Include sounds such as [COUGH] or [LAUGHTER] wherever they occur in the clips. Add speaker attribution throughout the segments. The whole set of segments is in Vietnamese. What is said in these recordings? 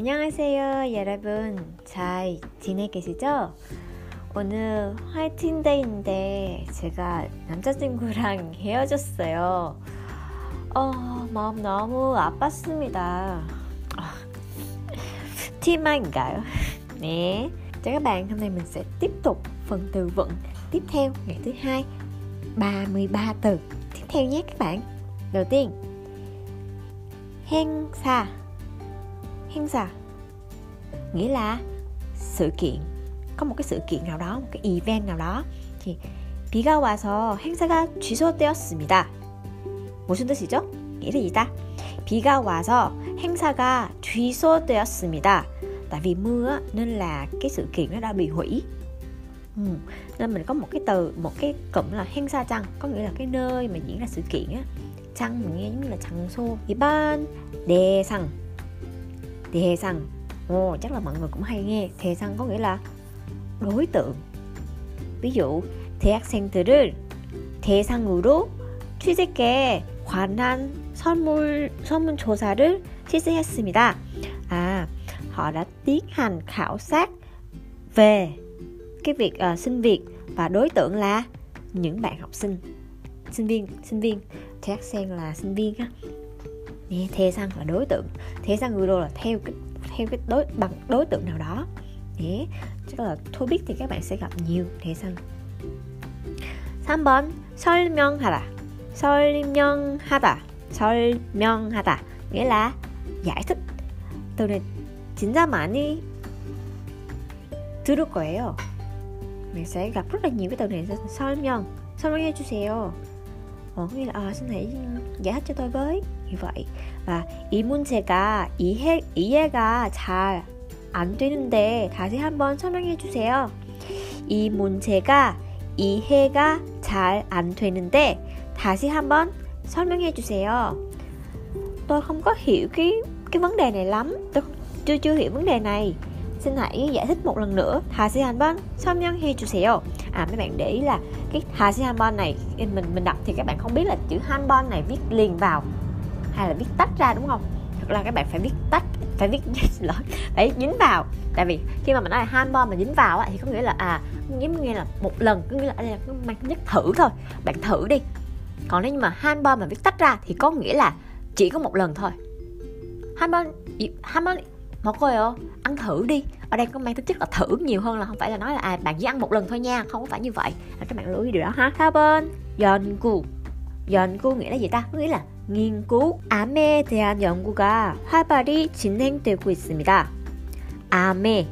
Speaker 1: 안녕하세요, 여러분. 잘 지내 계시죠? 오늘 화이팅데이인데 제가 남자친구랑 헤어졌어요. 어, 마음 너무 아팠습니다. 아, TMI인가요? 네. Chào các bạn, hôm nay mình sẽ tiếp tục phần từ vựng tiếp theo ngày thứ hai 33 từ tiếp theo nhé các bạn. Đầu tiên 행사 행사 nghĩa là sự kiện có một cái sự kiện nào đó một cái event nào đó thì 비가 와서 행사가 취소되었습니다. 무슨 뜻이죠? nghĩa là gì ta? 비가 와서 행사가 취소되었습니다. Tại vì mưa nên là cái sự kiện nó đã bị hủy. Ừ. Nên mình có một cái từ, một cái cụm là 행사 trang có nghĩa là cái nơi mà diễn ra sự kiện á. Trang mình nghe giống như là 장소. 이번 대 상 대상 ồ chắc là mọi người cũng hay nghe 대상 có nghĩa là đối tượng ví dụ 대학생들을 대상으로 취직에 관한 설문 설문조사를 실시했습니다. À, họ đã tiến hành khảo sát về cái việc uh, xin việc và đối tượng là những bạn học sinh sinh viên sinh viên 대학생 là sinh viên á nè 대상 là đối tượng 대상으로 là theo cái theo cái đối bằng đối tượng nào đó nhé chắc là thôi biết thì các bạn sẽ gặp nhiều 대상 3번 설명하다 설명하다 설명하다 nghĩa là giải thích từ này 진짜 많이 들을 거예요 mình sẽ gặp rất là nhiều cái từ này 설명 설명해 주세요 어, nghĩa là à, xin hãy giải thích cho tôi với như vậy và 이 문제가 이해 이해가 잘 안 되는데 다시 한번 설명해 주세요. 이 문제가 이해가 잘 안 되는데 다시 한번 설명해 주세요. Tôi không có hiểu cái cái vấn đề này lắm. Tôi chưa chưa hiểu vấn đề này. Xin hãy giải thích một lần nữa. 다시 한번 설명해 주세요. À mấy bạn để ý là cái 다시 한번 này mình mình đọc thì các bạn không biết là chữ 한번 này viết liền vào hay là viết tách ra đúng không? Thật là các bạn phải viết tách phải viết [LAUGHS] lỗi phải dính vào tại vì khi mà mình nói là handball mà dính vào thì có nghĩa là à giống như là một lần có nghĩa là đây là mang nhất thử thôi bạn thử đi còn nếu như mà handball mà viết tách ra thì có nghĩa là chỉ có một lần thôi handball handball một 거예요 ăn thử đi ở đây có mang tính chất là thử nhiều hơn là không phải là nói là à bạn chỉ ăn một lần thôi nha không phải như vậy là các bạn lưu ý điều đó ha 4번 연구 연구 nghĩa là gì ta có nghĩa là nghiên cứu 암에 대한 연구가 활발히 진행되고 있습니다. 암에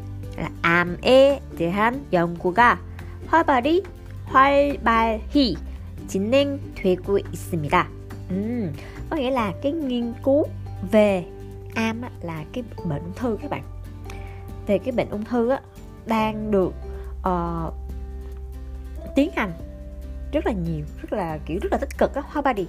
Speaker 1: 암에 대한 연구가 활발히 활발히 진행되고 있습니다. Ừ, có nghĩa là cái nghiên cứu về am là cái bệnh ung thư các bạn. Thì cái bệnh ung thư á, đang được uh, tiến hành rất là nhiều rất là kiểu rất là tích cực á hoa body.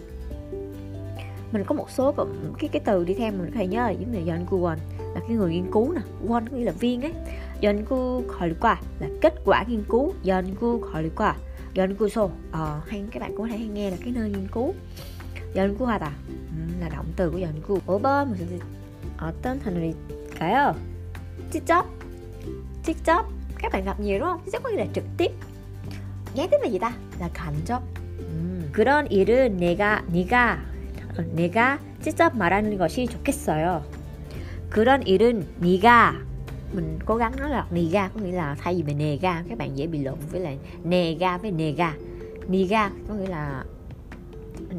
Speaker 1: Mình có một số cái cái từ đi theo mình có thể nhớ là giống như John Kuhn là cái người nghiên cứu nè. Kuhn nghĩa là viên ấy. John Kuhn qua là kết quả nghiên cứu. John Kuhn qua John Kuso ờ, hay các bạn có thể hay nghe là cái nơi nghiên cứu. John Kuhn là là động từ của John Kuhn ủa bơ mình 어떤 단어일까요? 직접 직접 các bạn gặp nhiều đúng không? 직접 có nghĩa là trực tiếp gián tiếp là gì ta? là 간접 음, 그런 일은 내가 네가 내가 직접 말하는 것이 좋겠어요. 그런 일은 네가 mình cố gắng nói là 네가 có nghĩa là thay vì mình nega các bạn dễ bị lộn với lại nega với nega nega có nghĩa là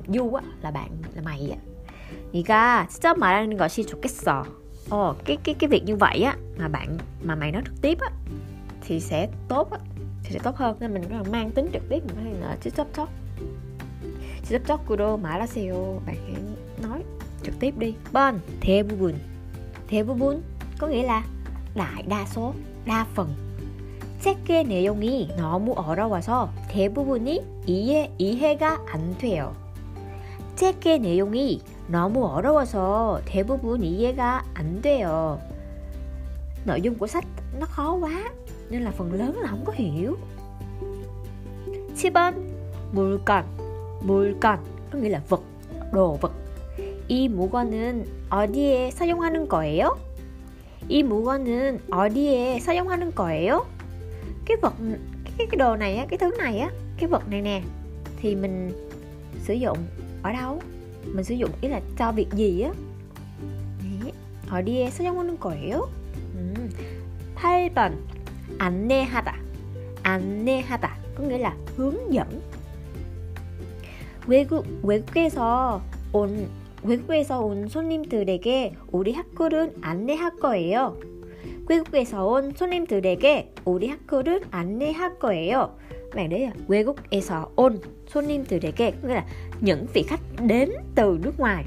Speaker 1: du á là bạn là mày á 네가 직접 말하는 것이 좋겠어. Ồ, cái cái cái việc như vậy á mà bạn mà mày nói trực tiếp á thì sẽ tốt á thì sẽ tốt hơn nên mình mang tính trực tiếp mình có thể là 직접 talk 직접적으로 말하세요. Bạn hãy nói trực tiếp đi. Bon, 대부분. 대부분 có nghĩa là đại đa số, đa phần. 책의 내용이 너무 어려워서 대부분이 이해, 이해가 안 돼요. 책의 내용이 너무 어려워서 대부분 이해가 안 돼요. Nội dung của sách nó khó quá nên là phần lớn là không có hiểu. 10번 물건 물건 có nghĩa là vật, đồ vật. 이 물건은 어디에 사용하는 거예요? 이 물건은 어디에 사용하는 거예요? cái vật cái, cái đồ này á cái thứ này á cái vật này nè thì mình sử dụng ở đâu Mình sử dụng ý là cho việc gì á? 어디에 사용하는 거예요? 음, 8번 안내하다 안내하다 có nghĩa là hướng dẫn. 외국 외국에서 온 외국에서 온 손님들에게 우리 학교를 안내할 거예요. 외국에서 온 손님들에게 우리 학교를 안내할 거예요. Các bạn đấy à, 외국에서 온 손님들에게 nghĩa là những vị khách đến từ nước ngoài.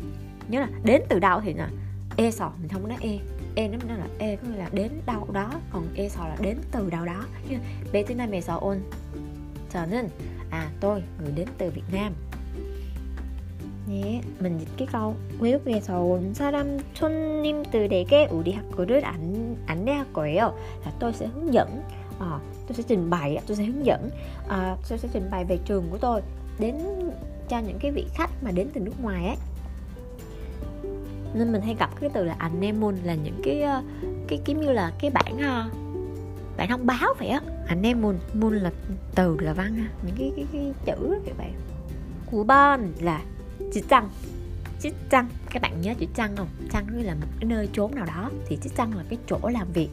Speaker 1: Nhớ là đến từ đâu thì là e sò mình không nói e e nó nó là e có nghĩa là đến đâu đó còn e sò là đến từ đâu đó như 베트남에서 온 저는 à tôi người đến từ Việt Nam 네, mình dịch cái câu 외국에서 온 사람 손님들에게 우리 학교를 안, 안내할 거예요 là tôi sẽ hướng dẫn à, tôi sẽ trình bày tôi sẽ hướng dẫn. À, tôi sẽ trình bày về trường của tôi đến cho những cái vị khách mà đến từ nước ngoài ấy. Nên mình hay gặp cái từ là anemone là những cái ờ, cái kiếm như là cái bản bản thông báo vậy á. Anemone moon là từ là văn những cái cái, cái chữ đó các bạn của ban là chữ trăng chữ trăng. Các bạn nhớ chữ trăng không? Trăng như là một cái nơi trốn nào đó thì chữ trăng là cái chỗ làm việc.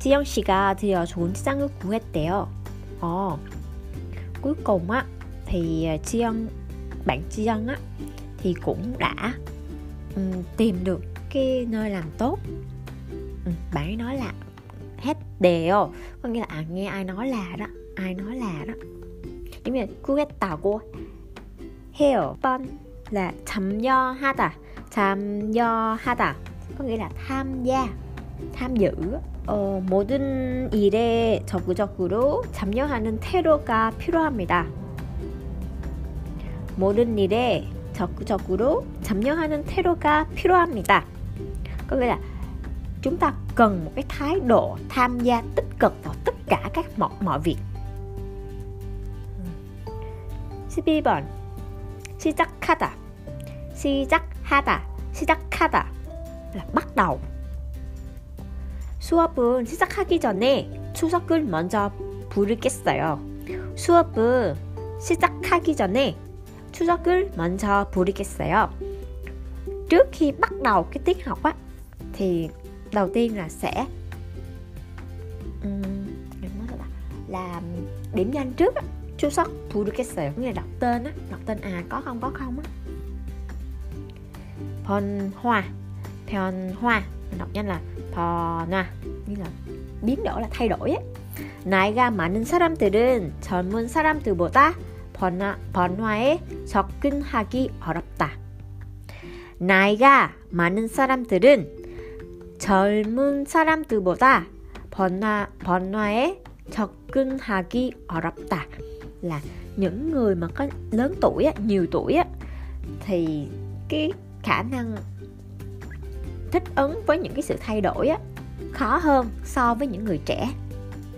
Speaker 1: 지영 씨가 드디어 좋은 직장을 구했대요. 어, cuối cùng á thì Jiyoung bạn Chi Dân á thì cũng đã um, tìm được cái nơi làm tốt um, bạn ấy nói là hết đều có nghĩa là à, nghe ai nói là đó ai nói là đó giống như 구했다고 해요 번 là 참여하다 참여하다 có nghĩa là tham gia tham dự 어, 모든 일에 적극적으로 참여하는 태도가 필요합니다. 모든 일에 적극적으로 참여하는 태도가 필요합니다. Có nghĩa là chúng ta cần một cái thái độ tham gia tích cực vào tất cả các mọi, mọi việc. 12번 시작하다 시작하다 시작하다 là bắt đầu 수업은 시작하기 전에 추석을 먼저 부르겠어요. 수업은 시작하기 전에 추석을 먼저 부르겠어요. Trước khi bắt đầu cái tiết học á thì đầu tiên là sẽ um, là điểm danh trước á, 추석 부르겠어요. nghĩa là đọc tên á, đọc tên à có không có không á. 변화, 변화 đọc nhanh là 변화 như là biến đổi là thay đổi á. 나이가 많은 사람들은 젊은 사람들보다 번화, 번화에 접근하기 어렵다. 나이가 많은 사람들은 젊은 사람들보다 번화, 번화에 접근하기 어렵다. Là những người mà có lớn tuổi á, nhiều tuổi á thì cái khả năng thích ứng với những cái sự thay đổi á khó hơn so với những người trẻ.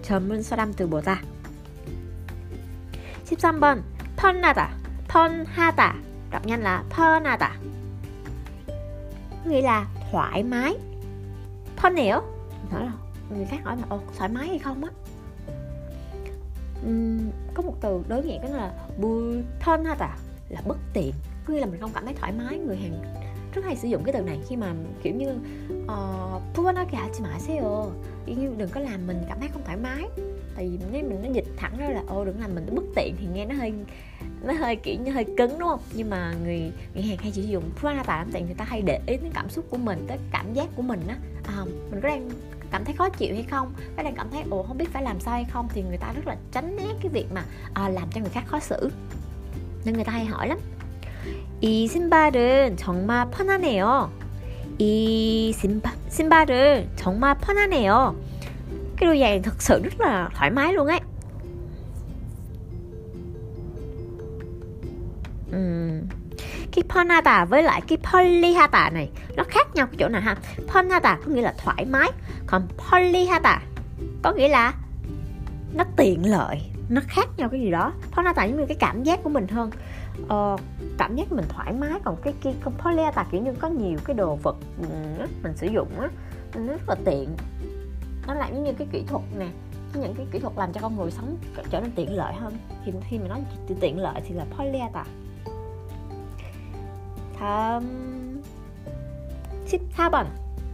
Speaker 1: 젊은 사람들보다 13번 편하다 편하다 đọc nhanh là 편하다 nghĩa là thoải mái 편해요 nói là người khác hỏi mà ô thoải mái hay không á uhm, có một từ đối nghĩa đó là 불편하다 là bất tiện có nghĩa là mình không cảm thấy thoải mái người Hàn rất hay sử dụng cái từ này khi mà kiểu như uh, 불편하게 하지 마세요 đừng có làm mình cảm thấy không thoải mái tại vì nếu mình nó dịch thẳng ra là ô đừng làm mình bất tiện thì nghe nó hơi nó hơi kiểu như hơi cứng đúng không nhưng mà người người hàn hay chỉ dùng pranata lắm tại người ta hay để ý đến cảm xúc của mình tới cảm giác của mình á à, mình có đang cảm thấy khó chịu hay không có đang cảm thấy ồ không biết phải làm sao hay không thì người ta rất là tránh né cái việc mà à, làm cho người khác khó xử nên người ta hay hỏi lắm 이 신발은 정말 편하네요. 이 신발, 신발은 정말 편하네요. cái đôi giày thật sự rất là thoải mái luôn ấy uhm. cái 편하다 với lại cái 편리하다 này nó khác nhau chỗ nào ha 편하다 có nghĩa là thoải mái còn 편리하다 có nghĩa là nó tiện lợi nó khác nhau cái gì đó. Phó na tạo giống như cái cảm giác của mình hơn. Ờ, cảm giác mình thoải mái còn cái kia không phó le tạo kiểu như có nhiều cái đồ vật ừ, mình, sử dụng á nó rất là tiện. Nó làm giống như cái kỹ thuật nè những cái kỹ thuật làm cho con người sống trở nên tiện lợi hơn. Thì khi mà nói từ tiện lợi thì là polyata tham xích tha bằng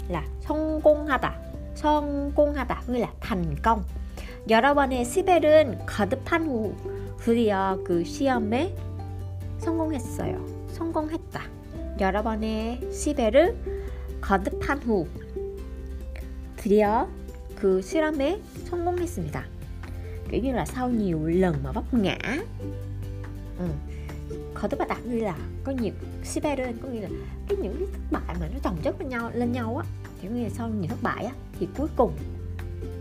Speaker 1: là son cung hata son cung hata nghĩa là thành công. 여러 번의 시벨은 거듭한 후 드디어 그 시험에 성공했어요. 성공했다. 여러 번의 시벨을 거듭한 후 드디어 그 실험에 성공했습니다. bại mà nó chồng chất lên nhau lên nhau á kiểu như là sau nhiều thất bại á thì cuối cùng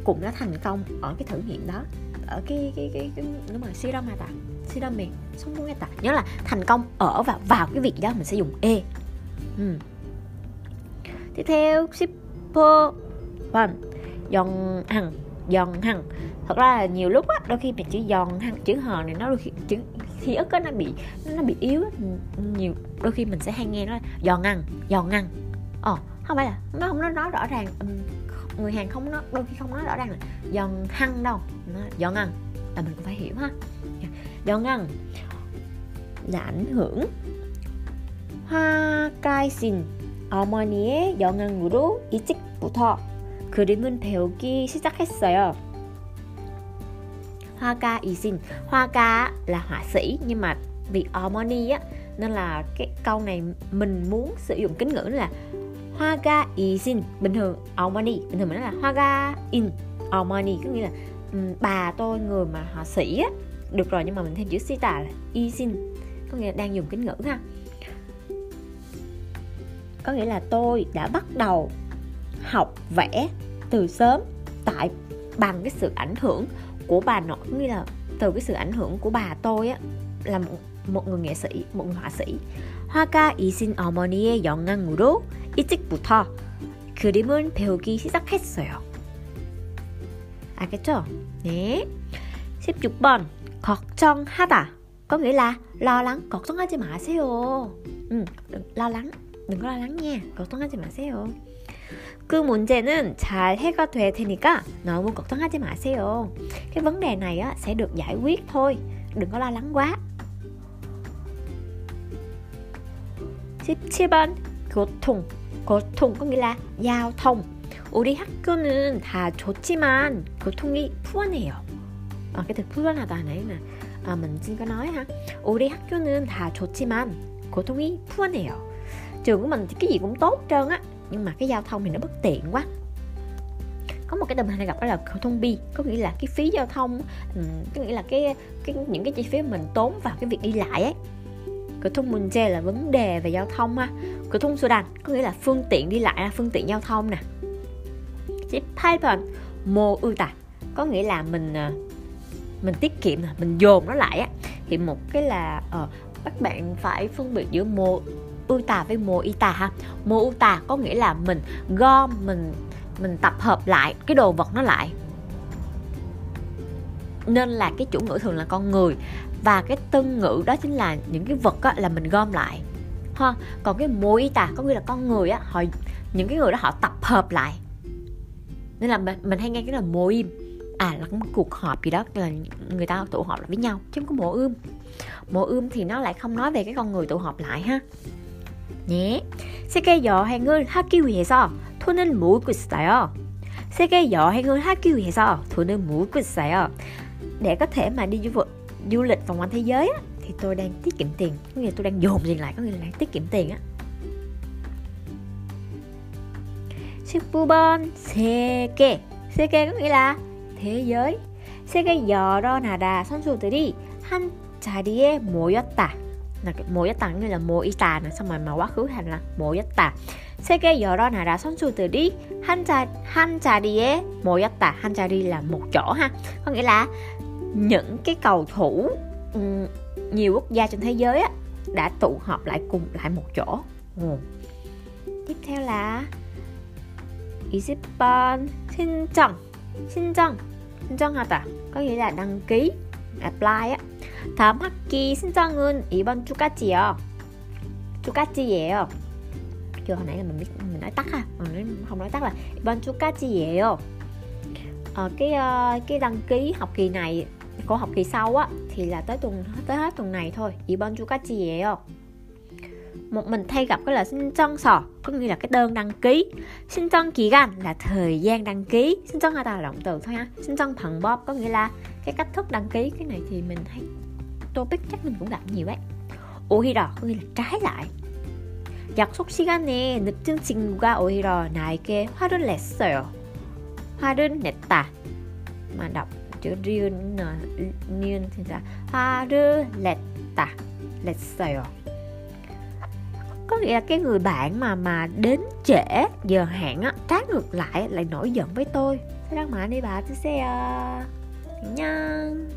Speaker 1: cũng đã thành công ở cái thử nghiệm đó ở cái cái cái, cái đúng rồi serum mà ta? Serum miệng sống muốn ta nhớ là thành công ở và vào cái việc đó mình sẽ dùng e. Ừ. tiếp theo shipper one vâng, giòn hằng giòn hằng. Thật ra là nhiều lúc á đôi khi mình chữ dòn hằng chữ hờ này nó đôi khi chữ khi ức nó bị nó bị yếu á. nhiều đôi khi mình sẽ hay nghe nó dòn ngăn dòn ngăn ờ không phải là nó không nó nói rõ ràng um, người hàng không nó đôi khi không nói rõ ràng là giòn hăng đâu nó giòn ăn là mình cũng phải hiểu ha giòn ăn là ảnh hưởng 화가이신 어머니의 영향으로 일찍부터 그림을 배우기 시작했어요. Hoa isin Hoa ca là họa sĩ nhưng mà vì harmony á nên là cái câu này mình muốn sử dụng kính ngữ là Hoa ca isin bình thường harmony bình thường mình nói là Hoa ga in. Harmony có nghĩa là um, bà tôi người mà họa sĩ á. Được rồi nhưng mà mình thêm chữ sita là isin có nghĩa là đang dùng kính ngữ ha. Có nghĩa là tôi đã bắt đầu học vẽ từ sớm tại bằng cái sự ảnh hưởng của bà nội. Nghĩa là từ cái sự ảnh hưởng của bà tôi á là một, một người nghệ sĩ một người họa sĩ. 화가 이신 어머니의 영향으로 일찍부터 그림을 배우기 시작했어요. 알겠죠? 네. 16번 걱정하다 là lo lắng 걱정하지 마세요. lo lắng nha 걱정하지 마세요. 그 문제는 잘 해결될 테니까 너무 걱정하지 마세요. Này á, sẽ được giải quyết thôi, đừng có lo lắng quá. 17번 교통 교통 có nghĩa là giao thông 우리 학교는 다 좋지만 교통이 불안해요. à, cái từ 불안하다 này nè à, mình xin có nói ha 우리 학교는 다 좋지만 교통이 불안해요. trường của mình thì cái gì cũng tốt trơn á nhưng mà cái giao thông thì nó bất tiện quá có một cái từ hay gặp đó là giao thông bi có nghĩa là cái phí giao thông có nghĩa là cái cái những cái chi phí mình tốn vào cái việc đi lại ấy cửa thông mùn che là vấn đề về giao thông ha cửa thông sudan có nghĩa là phương tiện đi lại là phương tiện giao thông nè. Tiếp 8번 mô ưu tả có nghĩa là mình à, mình tiết kiệm mình dồn nó lại á. Thì một cái là uh, các bạn phải phân biệt giữa mô ưu tà với mô y tà ha. Mô ưu tà có nghĩa là mình gom mình mình tập hợp lại cái đồ vật nó lại. Nên là cái chủ ngữ thường là con người và cái tân ngữ đó chính là những cái vật á, là mình gom lại ha còn cái mô y tà có nghĩa là con người á họ những cái người đó họ tập hợp lại nên là mình, mình hay nghe cái là mô im à là một cuộc họp gì đó là người ta tụ họp lại với nhau chứ không có mộ ươm mộ ươm thì nó lại không nói về cái con người tụ họp lại ha 네. 세계 여행을 하기 위해서 돈을 모으고 있어요. 세계 여행을 하기 위해서 돈을 모으고 있어요. Để có thể mà đi du, du lịch vòng quanh thế giới á, thì tôi đang tiết kiệm tiền. Có nghĩa là tôi đang dồn tiền lại, có nghĩa là đang tiết kiệm tiền á. 19번 세계 세계 có nghĩa là thế giới 세계 여러 나라 선수들이 한 자리에 모였다 là 모였다 nghĩa là 모이다 xong rồi mà quá khứ thành là 모였다 세계 여러 나라 선수들이 한, 자, 한 자리에 모였다 한 자리 là một chỗ ha có nghĩa là những cái cầu thủ um, nhiều quốc gia trên thế giới á, đã tụ họp lại cùng lại một chỗ ừ. tiếp theo là 20번 신청 신청 신청하다 có nghĩa là đăng ký apply á 다음 학기 신청은 이번 주까지요 주까지예요 chưa hồi nãy là mình mình nói tắt ha mình không nói tắt là iban 주까지예요 ờ, cái uh, cái đăng ký học kỳ này của học kỳ sau á thì là tới tuần tới hết tuần này thôi 이번 주까지예요 một mình thay gặp cái là xin chân sò có nghĩa là cái đơn đăng ký xin chân kỳ gan là thời gian đăng ký xin chân là động từ thôi ha xin chân bằng bóp có nghĩa là cái cách thức đăng ký cái này thì mình hay topic chắc mình cũng gặp nhiều đấy 오히려 có nghĩa là trái lại 약속 시간에 늦은 친구가 오히려 나에게 화를 냈어요. 화를 냈다. mà đọc chữ riêng niên thì là 화를 냈다. 냈어요. có nghĩa là cái người bạn mà mà đến trễ giờ hẹn á trái ngược lại lại nổi giận với tôi 사랑 많이 받으세요 안녕